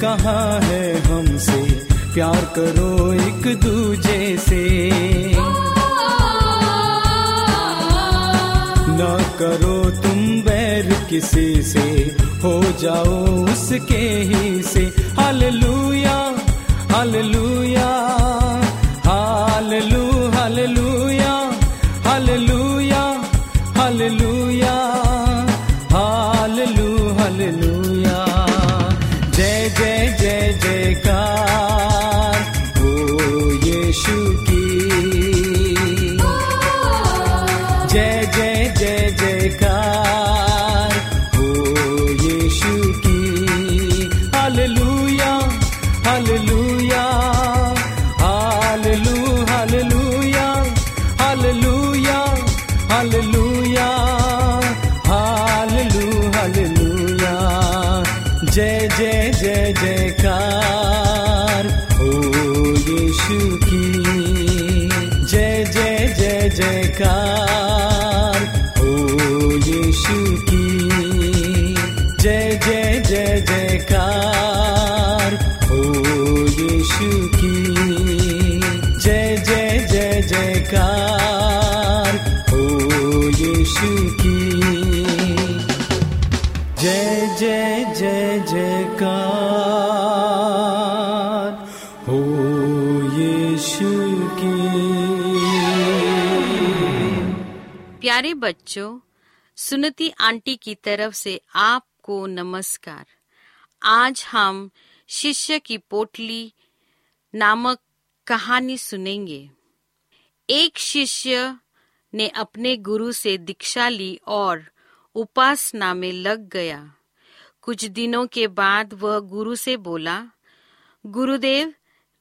कहा है हमसे? प्यार करो एक दूजे से। न करो तुम बैर किसी से। हो जाओ उसके ही से। हालेलुया हालेलुया, हालेलु, हालेलुया हालेलुया हालेलुया। जय जय जय, जयकार। हो यीशु की। जय जय जय, जयकार। हो यीशु की। प्यारे बच्चों, सुनती आंटी की तरफ़ से आपको नमस्कार। आज हम शिष्य की पोटली नामक कहानी सुनेंगे। एक शिष्य ने अपने गुरु से दीक्षा ली और उपासना में लग गया। कुछ दिनों के बाद वह गुरु से बोला, गुरुदेव,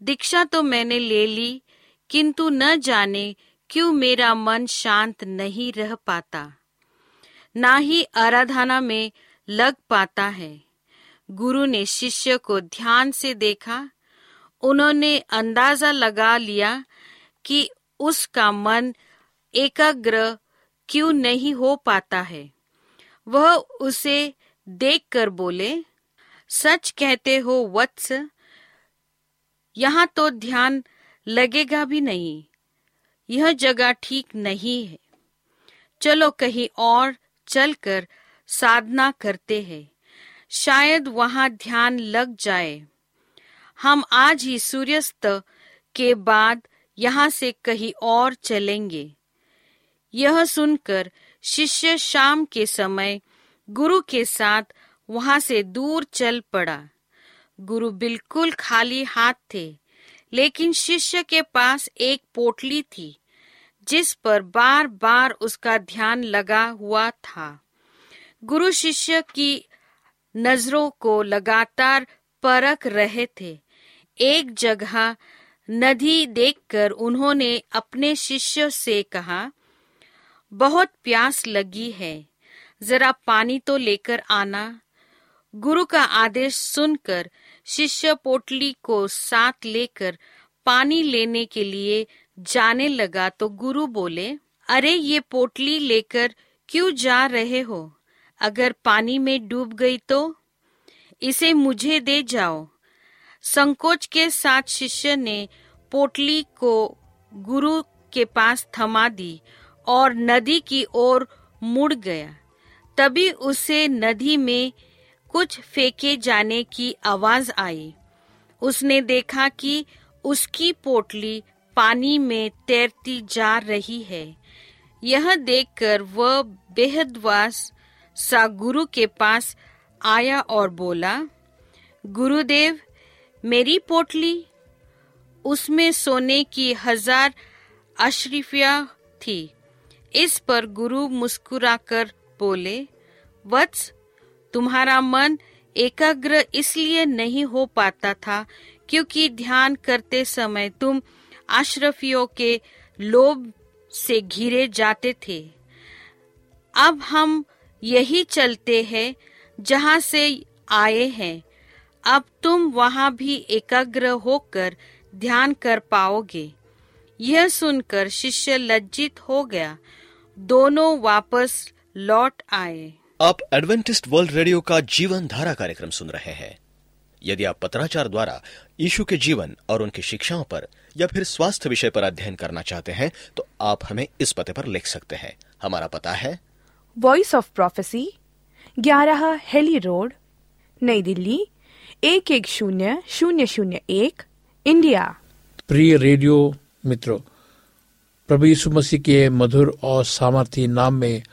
दीक्षा तो मैंने ले ली, किंतु न जाने क्यों मेरा मन शांत नहीं रह पाता। ना ही आराधना में लग पाता है। गुरु ने शिष्य को ध्यान से देखा उन्होंने अंदाज़ा लगा लिया कि उसका मन एकाग्र क्यों नहीं हो पाता है। वह उसे देखकर बोले, सच कहते हो, वत्स, यहाँ तो ध्यान लगेगा भी नहीं। यह जगह ठीक नहीं है। चलो कहीं और चलकर साधना करते हैं। शायद वहाँ ध्यान लग जाए। हम आज ही सूर्यास्त के बाद यहाँ से कहीं और चलेंगे। यह सुनकर शिष्य शाम के समय गुरु के साथ वहाँ से दूर चल पड़ा। गुरु बिल्कुल खाली हाथ थे, लेकिन शिष्य के पास एक पोटली थी, जिस पर बार बार उसका ध्यान लगा हुआ था। गुरु शिष्य की नज़रों को लगातार परख रहे थे। एक जगह नदी देखकर उन्होंने अपने शिष्य से कहा, बहुत प्यास लगी है, जरा पानी तो लेकर आना। गुरु का आदेश सुनकर शिष्य पोटली को साथ लेकर पानी लेने के लिए जाने लगा तो गुरु बोले, अरे, ये पोटली लेकर क्यों जा रहे हो? अगर पानी में डूब गई तो? इसे मुझे दे जाओ। संकोच के साथ शिष्य ने पोटली को गुरु के पास थमा दी और नदी की ओर मुड़ गया। तभी उसे नदी में कुछ फेंके जाने की आवाज़ आई। उसने देखा कि उसकी पोटली पानी में तैरती जा रही है। यह देखकर वह बेहदवास सा गुरु के पास आया और बोला, गुरुदेव मेरी पोटली, उसमें सोने की हज़ार अशरीफिया थी। इस पर गुरु मुस्कुराकर बोले, वत्स, तुम्हारा मन एकाग्र इसलिए नहीं हो पाता था क्योंकि ध्यान करते समय तुम आशरफियों के लोभ से घिरे जाते थे। अब हम यही चलते हैं जहाँ से आए हैं। अब तुम वहाँ भी एकाग्र होकर ध्यान कर पाओगे। यह सुनकर शिष्य लज्जित हो गया। दोनों वापस लौट आए। आप एडवेंटिस्ट वर्ल्ड रेडियो का जीवन धारा कार्यक्रम सुन रहे हैं। यदि आप पत्राचार द्वारा यीशु के जीवन और उनकी शिक्षाओं पर या फिर स्वास्थ्य विषय पर अध्ययन करना चाहते हैं तो आप हमें इस पते पर लिख सकते हैं। हमारा पता है। वॉइस ऑफ़ प्रोफेसी ग्यारह हेली रोड नई दिल्ली एक एक शून्य शून्य शून्य एक इंडिया। प्रिय रेडियो मित्रों, प्रभु यीशु मसीह के मधुर और सामर्थ्य नाम में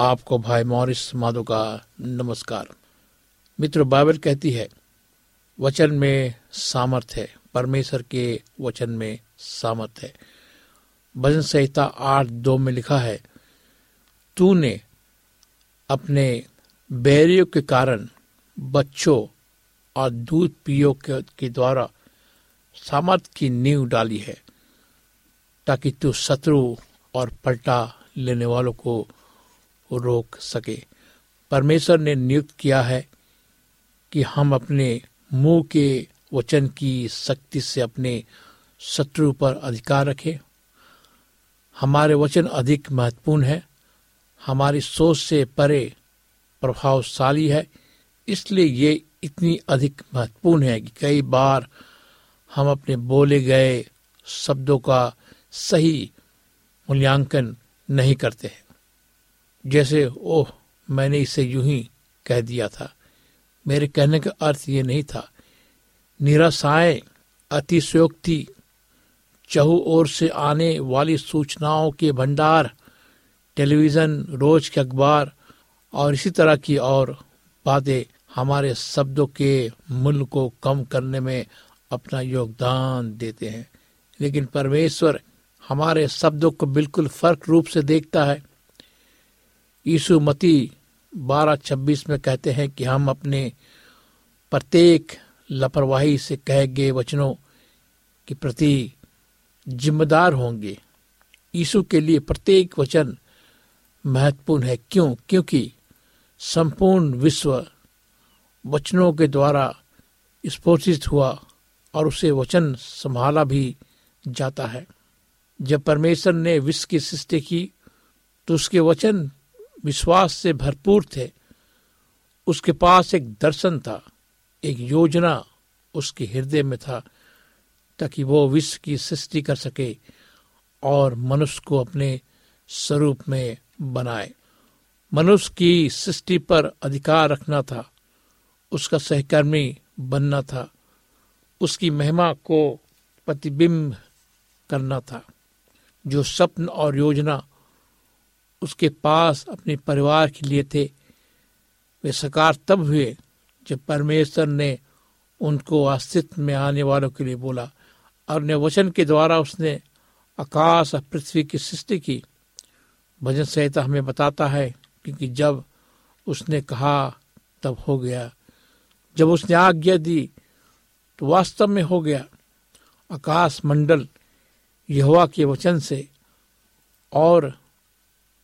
आपको भाई मॉरिस माधो का नमस्कार। मित्र, बाइबल कहती है, वचन में सामर्थ है, परमेश्वर के वचन में सामर्थ है। भजन संहिता आठ दो में लिखा है, तूने अपने बैरियों के कारण बच्चों और दूध पियो के, द्वारा सामर्थ की नींव डाली है ताकि तू शत्रु और पलटा लेने वालों को रोक सके। परमेश्वर ने नियुक्त किया है कि हम अपने मुँह के वचन की शक्ति से अपने शत्रु पर अधिकार रखें। हमारे वचन अधिक महत्वपूर्ण है। हमारी सोच से परे प्रभावशाली है। इसलिए ये इतनी अधिक महत्वपूर्ण है कि कई बार हम अपने बोले गए शब्दों का सही मूल्यांकन नहीं करते हैं। जैसे, ओह, मैंने इसे यूँ ही कह दिया था। मेरे कहने का अर्थ ये नहीं था। निराशाएँ, अतिशयोक्ति, चहु ओर से आने वाली सूचनाओं के भंडार, टेलीविज़न, रोज के अखबार और इसी तरह की और बातें हमारे शब्दों के मूल्य को कम करने में अपना योगदान देते हैं। लेकिन परमेश्वर हमारे शब्दों को बिल्कुल फ़र्क रूप से देखता है। यीशु मती बारह छब्बीस में कहते हैं कि हम अपने प्रत्येक लापरवाही से कहे गए वचनों के प्रति जिम्मेदार होंगे। यीशु के लिए प्रत्येक वचन महत्वपूर्ण है। क्यों? क्योंकि संपूर्ण विश्व वचनों के द्वारा स्पोषित हुआ और उसे वचन संभाला भी जाता है। जब परमेश्वर ने विश्व की सृष्टि की तो उसके वचन विश्वास से भरपूर थे। उसके पास एक दर्शन था, एक योजना उसके हृदय में था, ताकि वो विश्व की सृष्टि कर सके और मनुष्य को अपने स्वरूप में बनाए। मनुष्य की सृष्टि पर अधिकार रखना था। उसका सहकर्मी बनना था। उसकी महिमा को प्रतिबिंब करना था। जो स्वप्न और योजना उसके पास अपने परिवार के लिए थे, वे सकार तब हुए जब परमेश्वर ने उनको अस्तित्व में आने वालों के लिए बोला और ने वचन के द्वारा उसने आकाश और पृथ्वी की सृष्टि की। भजन संहिता हमें बताता है क्योंकि जब उसने कहा, तब हो गया। जब उसने आज्ञा दी तो वास्तव में हो गया आकाश मंडल यहोवा के वचन से और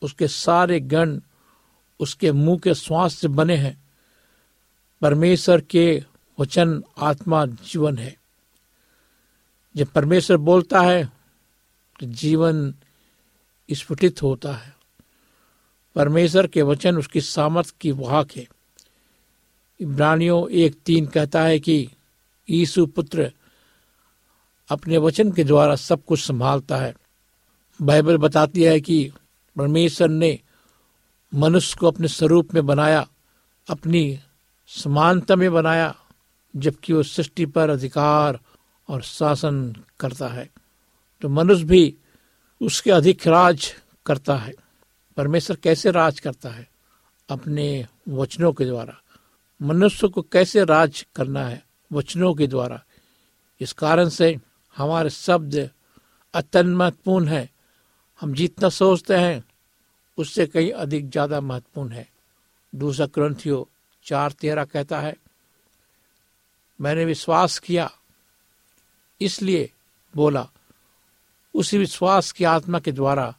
उसके सारे गण उसके मुँह के श्वास से बने हैं। परमेश्वर के वचन आत्मा जीवन है। जब परमेश्वर बोलता है तो जीवन स्फुटित होता है। परमेश्वर के वचन उसकी सामर्थ की वाहक है। इब्रानियों एक तीन कहता है कि यीशु पुत्र अपने वचन के द्वारा सब कुछ संभालता है। बाइबल बताती है कि परमेश्वर ने मनुष्य को अपने स्वरूप में बनाया, अपनी समानता में बनाया, जबकि वो सृष्टि पर अधिकार और शासन करता है। तो मनुष्य भी उसके अधिक राज करता है। परमेश्वर कैसे राज करता है? अपने वचनों के द्वारा। मनुष्य को कैसे राज करना है वचनों के द्वारा? इस कारण से हमारे शब्द अत्यंत महत्वपूर्ण है। हम जितना सोचते हैं, उससे कहीं अधिक ज़्यादा महत्वपूर्ण है। दूसरा ग्रंथियो चार तेरह कहता है, मैंने विश्वास किया, इसलिए बोला। उसी विश्वास की आत्मा के द्वारा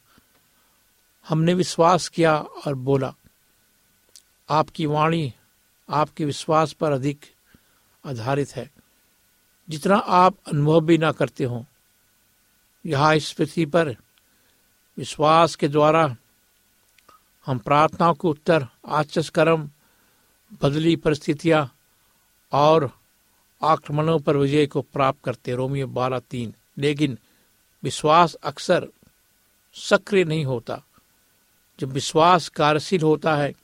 हमने विश्वास किया और बोला। आपकी वाणी आपके विश्वास पर अधिक आधारित है। जितना आप अनुभव भी ना करते हो, यहाँ इस पृथ्वी पर विश्वास के द्वारा हम प्रार्थनाओं को उत्तर, आचस कर्म, बदली परिस्थितियाँ और आक्रमणों पर विजय को प्राप्त करते रोमियो बारह तीन। लेकिन विश्वास अक्सर सक्रिय नहीं होता। जब विश्वास कार्यशील होता है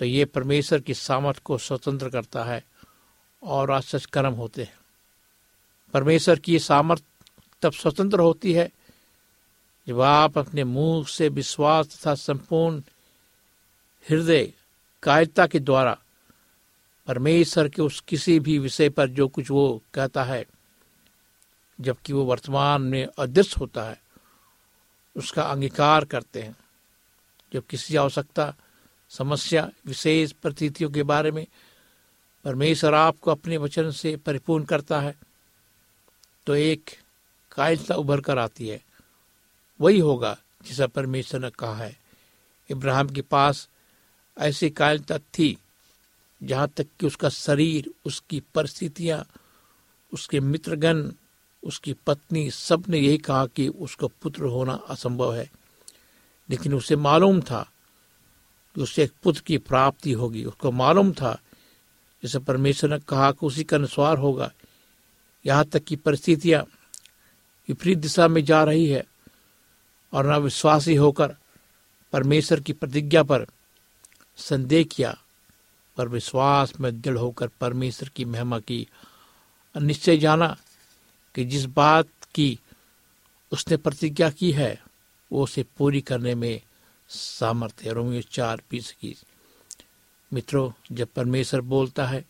तो ये परमेश्वर की सामर्थ को स्वतंत्र करता है और आश्चर्य कर्म होते हैं। परमेश्वर की सामर्थ तब स्वतंत्र होती है जब आप अपने मुँह से विश्वास तथा संपूर्ण हृदय कायरता के द्वारा परमेश्वर के उस किसी भी विषय पर जो कुछ वो कहता है, जबकि वो वर्तमान में अदृश्य होता है, उसका अंगीकार करते हैं। जब किसी आवश्यकता समस्या, विशेष परिस्थितियों के बारे में परमेश्वर आपको अपने वचन से परिपूर्ण करता है। तो एक कायलता उभर कर आती है। वही होगा जिसा परमेश्वर ने कहा है। इब्राहिम के पास ऐसी कायलता थी, जहाँ तक कि उसका शरीर, उसकी परिस्थितियाँ, उसके मित्रगण, उसकी पत्नी, सबने यही कहा कि उसका पुत्र होना असंभव है। लेकिन उसे मालूम था उससे एक पुत्र की प्राप्ति होगी। उसको मालूम था, जैसे परमेश्वर ने कहा कि उसी का अनुसार होगा। यहाँ तक कि परिस्थितियाँ विपरीत दिशा में जा रही है और न विश्वासी होकर परमेश्वर की प्रतिज्ञा पर संदेह किया, पर विश्वास में दृढ़ होकर परमेश्वर की महिमा की। निश्चय जाना कि जिस बात की उसने प्रतिज्ञा की है, वो उसे पूरी करने में सामर्थ्य रोमियो चार बीस की। मित्रों, जब परमेश्वर बोलता है,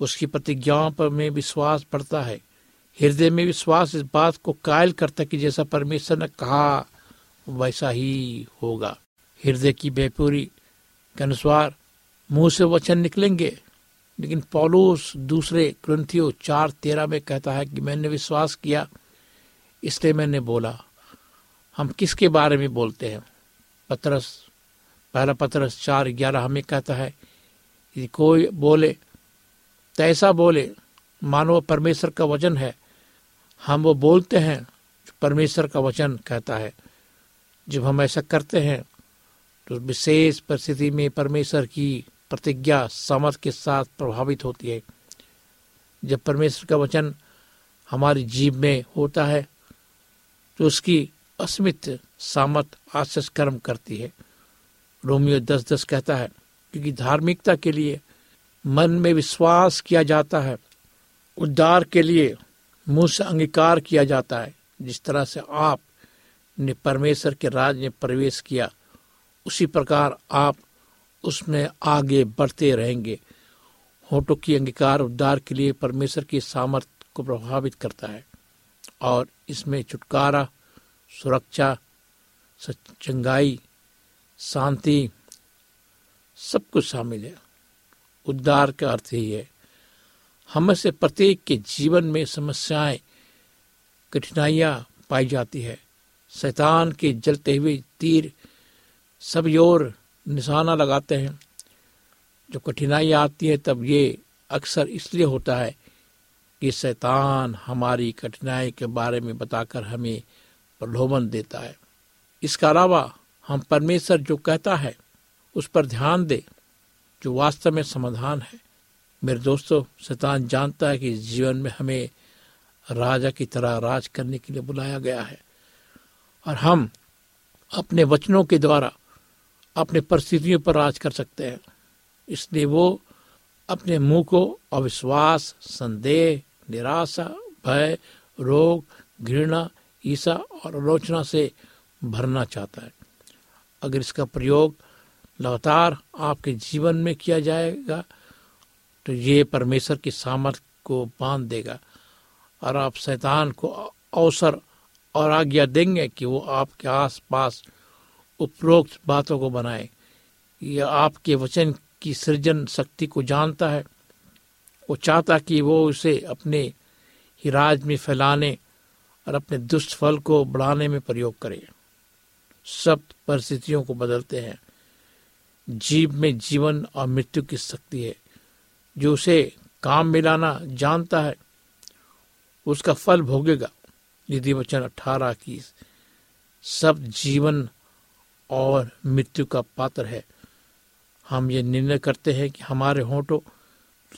उसकी प्रतिज्ञाओं पर में विश्वास पड़ता है। हृदय में विश्वास इस बात को कायल करता कि जैसा परमेश्वर ने कहा, वैसा ही होगा। हृदय की बेपूरी के अनुसार मुँह से वचन निकलेंगे। लेकिन पौलुस दूसरे ग्रंथियों चार तेरह में कहता है कि मैंने विश्वास किया, इसलिए मैंने बोला। हम किसके बारे में बोलते हैं? पत्रस, पहला पत्रस चार ग्यारह हमें कहता है कि कोई बोले तो ऐसा बोले, मानो परमेश्वर का वचन है, हम वो बोलते हैं परमेश्वर का वचन कहता है। जब हम ऐसा करते हैं तो विशेष परिस्थिति में परमेश्वर की प्रतिज्ञा समर्थ के साथ प्रभावित होती है। जब परमेश्वर का वचन हमारी जीव में होता है तो उसकी अस्मित सामत आशीष कर्म करती है। रोमियो दस दस कहता है, क्योंकि धार्मिकता के लिए मन में विश्वास किया जाता है, उद्धार के लिए मुँह से अंगीकार किया जाता है। जिस तरह से आप ने परमेश्वर के राज में प्रवेश किया, उसी प्रकार आप उसमें आगे बढ़ते रहेंगे। होठों की अंगीकार उद्धार के लिए परमेश्वर की सामर्थ्य को प्रभावित करता है और इसमें छुटकारा सुरक्षा चंगाई, शांति, सब कुछ शामिल है। उद्धार का अर्थ ही है। हम से प्रत्येक के जीवन में समस्याएँ, कठिनाइयाँ पाई जाती है। शैतान के जलते हुए तीर सब ओर निशाना लगाते हैं। जो कठिनाई आती है, तब ये अक्सर इसलिए होता है कि शैतान हमारी कठिनाई के बारे में बताकर हमें प्रलोभन देता है। इसके अलावा हम परमेश्वर जो कहता है, उस पर ध्यान दे, जो वास्तव में समाधान है। मेरे दोस्तों, शैतान जानता है कि जीवन में हमें राजा की तरह राज करने के लिए बुलाया गया है। और हम अपने वचनों के द्वारा अपने परिस्थितियों पर राज कर सकते हैं। इसलिए वो अपने मुँह को अविश्वास, संदेह, निराशा, भय, रोग, घृणा ईसा और आलोचना से भरना चाहता है। अगर इसका प्रयोग लगातार आपके जीवन में किया जाएगा तो ये परमेश्वर की सामर्थ्य को बाँध देगा और आप शैतान को अवसर और आज्ञा देंगे कि वो आपके आस पास उपरोक्त बातों को बनाए। यह आपके वचन की सृजन शक्ति को जानता है। वो चाहता कि वो उसे अपने ही राज में फैलाने और अपने दुष्ट फल को बढ़ाने में प्रयोग करे। सब परिस्थितियों को बदलते हैं। जीव में जीवन और मृत्यु की शक्ति है। जो उसे काम मिलाना जानता है, उसका फल भोगेगा। निधि वचन अठारह की, सब जीवन और मृत्यु का पात्र है। हम ये निर्णय करते हैं कि हमारे होठों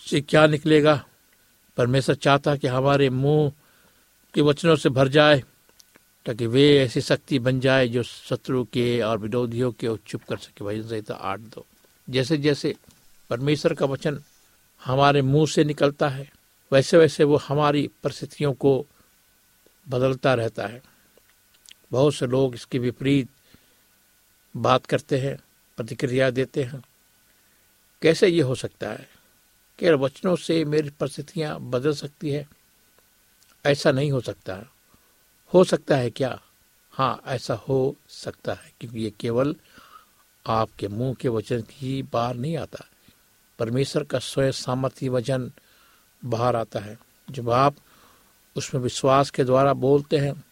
से क्या निकलेगा। परमेश्वर चाहता कि हमारे मुँह के वचनों से भर जाए, ताकि वे ऐसी शक्ति बन जाए जो शत्रु के और विरोधियों के चुप कर सके। भजन संहिता आठ दो। जैसे जैसे परमेश्वर का वचन हमारे मुँह से निकलता है, वैसे वैसे वो हमारी परिस्थितियों को बदलता रहता है। बहुत से लोग इसके विपरीत बात करते हैं, प्रतिक्रिया देते हैं। कैसे ये हो सकता है? केवल वचनों से मेरी परिस्थितियाँ बदल सकती है। ऐसा नहीं हो सकता। हो सकता है क्या? हाँ ऐसा हो सकता है, क्योंकि ये केवल आपके मुँह के वचन की बाहर नहीं आता। परमेश्वर का स्वयं सामर्थ्य वचन बाहर आता है। जब आप उसमें विश्वास के द्वारा बोलते हैं,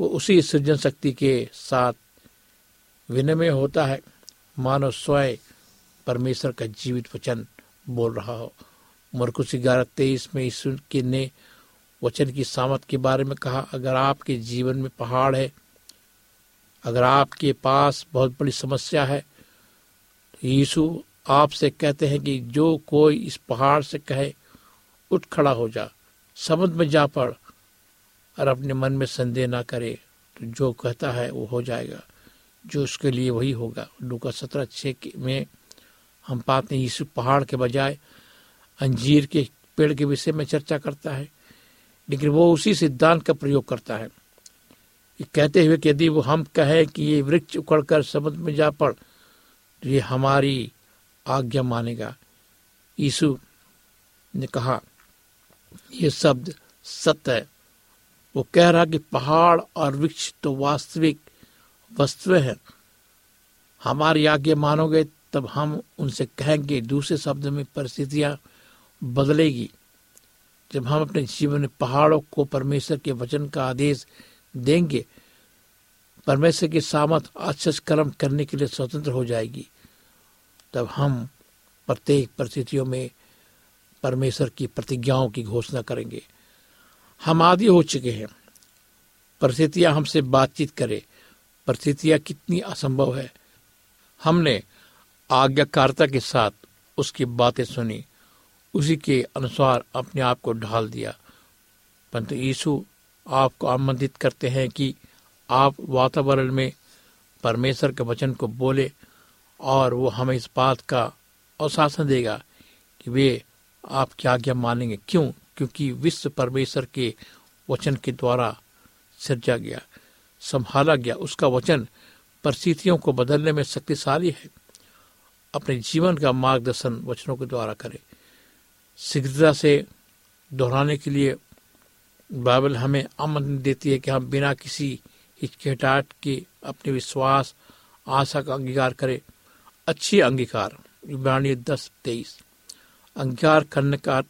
वो उसी सृजन शक्ति के साथ विनिमय होता है। मानो स्वयं परमेश्वर का जीवित वचन बोल रहा हो। मरकुश ग्यारह तेईस में ईश्वर ने वचन की सामत के बारे में कहा, अगर आपके जीवन में पहाड़ है, अगर आपके पास बहुत बड़ी समस्या है तो यीशु आपसे कहते हैं कि जो कोई इस पहाड़ से कहे, उठ खड़ा हो जा, समुद्र में जा पड़, और अपने मन में संदेह ना करे तो जो कहता है वो हो जाएगा। जो उसके लिए वही होगा। लूका सत्रह छः में हम पाते हैं, यीशु पहाड़ के बजाय अंजीर के पेड़ के विषय में चर्चा करता है। लेकिन वो उसी सिद्धांत का प्रयोग करता है। कहते हुए कि यदि वो हम कहें कि ये वृक्ष उखड़कर समुद्र में जा पड़ तो ये हमारी आज्ञा मानेगा। यीशु ने कहा, ये शब्द सत्य है। वो कह रहा कि पहाड़ और वृक्ष तो वास्तविक वस्तुएँ हैं। हमारी आज्ञा मानोगे तब हम उनसे कहेंगे, दूसरे शब्द में परिस्थितियाँ बदलेगी। जब हम अपने जीवन में पहाड़ों को परमेश्वर के वचन का आदेश देंगे, परमेश्वर की सामत अच्छ कर्म करने के लिए स्वतंत्र हो जाएगी, तब हम प्रत्येक परिस्थितियों में परमेश्वर की प्रतिज्ञाओं की घोषणा करेंगे। हम आदि हो चुके हैं। परिस्थितियाँ हमसे बातचीत करें। परिस्थितियाँ कितनी असंभव है। हमने आज्ञाकारिता के साथ उसकी बातें सुनी। उसी के अनुसार अपने आप को ढाल दिया। परंतु यीशु आपको आमंत्रित करते हैं कि आप वातावरण में परमेश्वर के वचन को बोले और वो हमें इस बात का अवशासन देगा कि वे आप क्या आज्ञा मानेंगे। क्यों? क्योंकि विश्व परमेश्वर के वचन के द्वारा सिरजा गया, संभाला गया। उसका वचन परिस्थितियों को बदलने में शक्तिशाली है। अपने जीवन का मार्गदर्शन वचनों के द्वारा करें। शीघ्रता से दोहराने के लिए बाइबल हमें आमंत्रण देती है कि हम बिना किसी हिचकिटाहट के अपने विश्वास, आशा का अंगीकार करें। अच्छी अंगीकार इब्रानी दस तेईस। अंगीकार करने का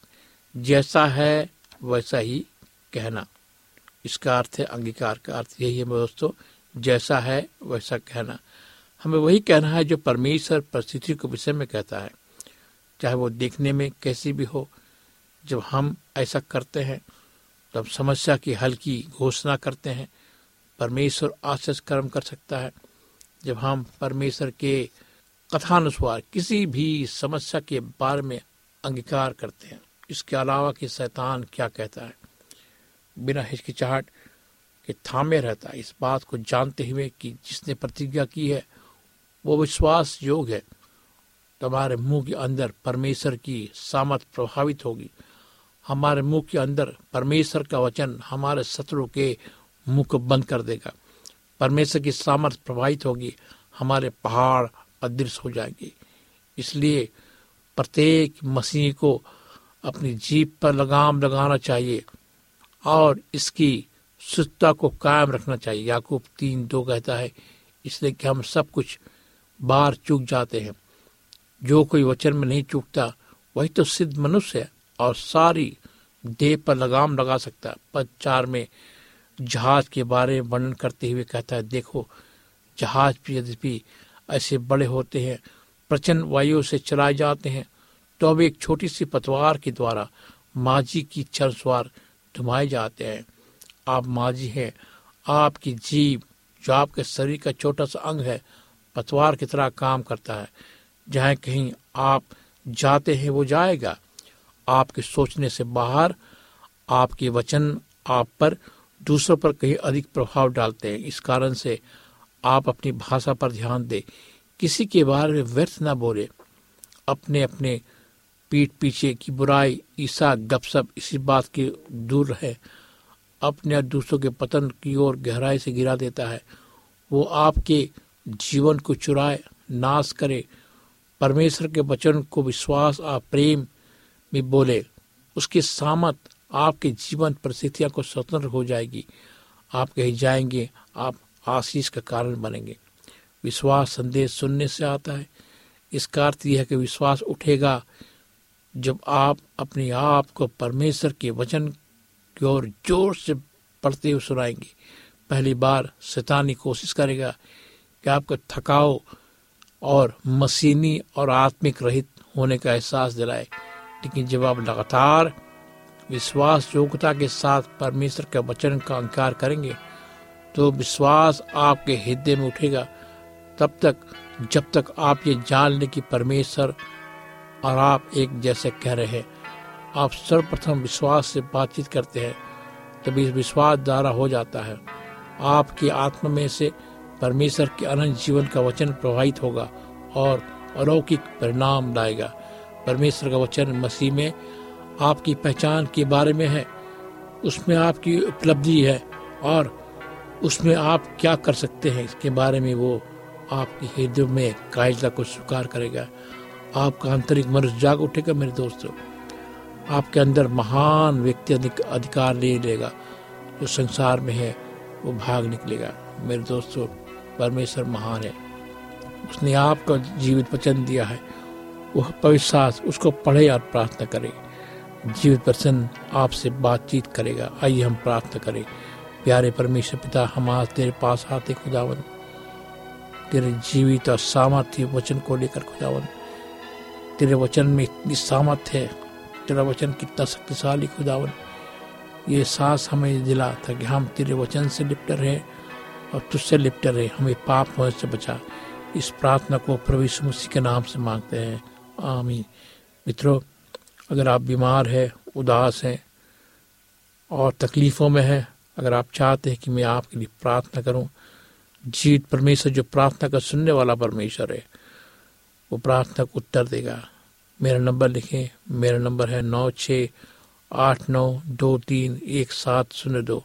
जैसा है, वैसा ही कहना। इसका अर्थ है, अंगीकार का अर्थ यही है दोस्तों, जैसा है, वैसा कहना। हमें वही कहना है जो परमेश्वर परिस्थिति के विषय में कहता है। चाहे वो देखने में कैसी भी हो, जब हम ऐसा करते हैं तब समस्या की हल की घोषणा करते हैं। परमेश्वर आश्चर्य कर्म कर सकता है। जब हम परमेश्वर के कथानुसार किसी भी समस्या के बारे में अंगीकार करते हैं, इसके अलावा कि शैतान क्या कहता है? बिना हिचकिचाहट के थामे रहता है। इस बात को जानते हुए कि जिसने प्रतिज्ञा की है, वो विश्वास योग है। तुम्हारे मुँह के अंदर परमेश्वर की सामत प्रभावित होगी। हमारे मुँह के अंदर परमेश्वर का वचन हमारे शत्रु के मुँह को बंद कर देगा। परमेश्वर की सामर्थ प्रभावित होगी, हमारे पहाड़ अदृश्य हो जाएँगे। इसलिए प्रत्येक मसीह को अपनी जीप पर लगाम लगाना चाहिए और इसकी शुद्धता को कायम रखना चाहिए। याकूब तीन दो कहता है, इसलिए कि हम सब कुछ बार चूक जाते हैं। जो कोई वचन में नहीं चूकता, वही तो सिद्ध मनुष्य है और सारी देह पर लगाम लगा सकता है। पद चार में जहाज़ के बारे में वर्णन करते हुए कहता है, देखो, जहाज़ भी यद्यपि ऐसे बड़े होते हैं, प्रचंड वायु से चलाए जाते हैं तो अब एक छोटी सी पतवार के द्वारा माजी की चरस्वार धुमाए जाते हैं। आप माजी हैं, आपकी जीव जो आपके शरीर का छोटा सा अंग है, पतवार की तरह काम करता है। जहाँ कहीं आप जाते हैं, वो जाएगा। आपके सोचने से बाहर, आपके वचन आप पर दूसरों पर कहीं अधिक प्रभाव डालते हैं। इस कारण से आप अपनी भाषा पर ध्यान दें। किसी के बारे में व्यर्थ न बोले। अपने अपने पीठ पीछे की बुराई, ईसा गपसप इसी बात के दूर रहे। अपने और दूसरों के पतन की ओर गहराई से गिरा देता है। वो आपके जीवन को चुराए, नाश करे। परमेश्वर के वचन को विश्वास और प्रेम में बोले, उसकी सामत आपके जीवन परिस्थितियाँ को स्वतंत्र हो जाएगी। आप कहीं जाएँगे, आप आशीष का कारण बनेंगे। विश्वास संदेश सुनने से आता है। इसका अर्थ यह है कि विश्वास उठेगा जब आप अपने आप को परमेश्वर के वचन की ओर ज़ोर से पढ़ते हुए सुनाएँगे। पहली बार शैतानी कोशिश करेगा कि आपको थकाओ और मसीनी और आत्मिक रहित होने का एहसास दिलाए। लेकिन जब आप लगातार विश्वास योग्यता के साथ परमेश्वर के वचन का अंकार करेंगे तो विश्वास आपके हृदय में उठेगा। तब तक, जब तक आप ये जान लें कि परमेश्वर और आप एक जैसे कह रहे हैं। आप सर्वप्रथम विश्वास से बातचीत करते हैं, तभी विश्वास द्वारा हो जाता है। आपकी आत्मा में से परमेश्वर के अनंत जीवन का वचन प्रभावित होगा और अलौकिक परिणाम लाएगा। परमेश्वर का वचन मसीह में आपकी पहचान के बारे में है। उसमें आपकी उपलब्धि है और उसमें आप क्या कर सकते हैं इसके बारे में वो आपके हृदय में कायदा को स्वीकार करेगा। आपका आंतरिक मनुष्य जाग उठेगा, मेरे दोस्तों। आपके अंदर महान व्यक्ति अधिकार ले लेगा। जो संसार में है, वो भाग निकलेगा। मेरे दोस्तों परमेश्वर महान है। उसने आपका जीवित वचन दिया है। वह पविश्वास उसको पढ़े और प्रार्थना करे। जीवित वचन आपसे बातचीत करेगा। आइए हम प्रार्थना करें। प्यारे परमेश्वर पिता, हम आज तेरे पास आते खुदावन। तेरे जीवित और सामर्थ्य वचन को लेकर खुदावन। तेरे वचन में इतनी सामर्थ्य है। तेरा वचन कितना शक्तिशाली खुदावन। ये सांस हमें दिला था कि हम तेरे वचन से लिपटे रहे। और तुझसे लिपटे रहे, हमें पाप होने से बचा। इस प्रार्थना को प्रभु मसीह के नाम से मांगते हैं। आमीन। मित्रों, अगर आप बीमार हैं, उदास हैं और तकलीफ़ों में हैं, अगर आप चाहते हैं कि मैं आपके लिए प्रार्थना करूँ जीत परमेश्वर जो प्रार्थना का सुनने वाला परमेश्वर है, वो प्रार्थना को उत्तर देगा। मेरा नंबर लिखें। मेरा नंबर है नौ छ आठ नौ दो तीन एक सात शून्य दो।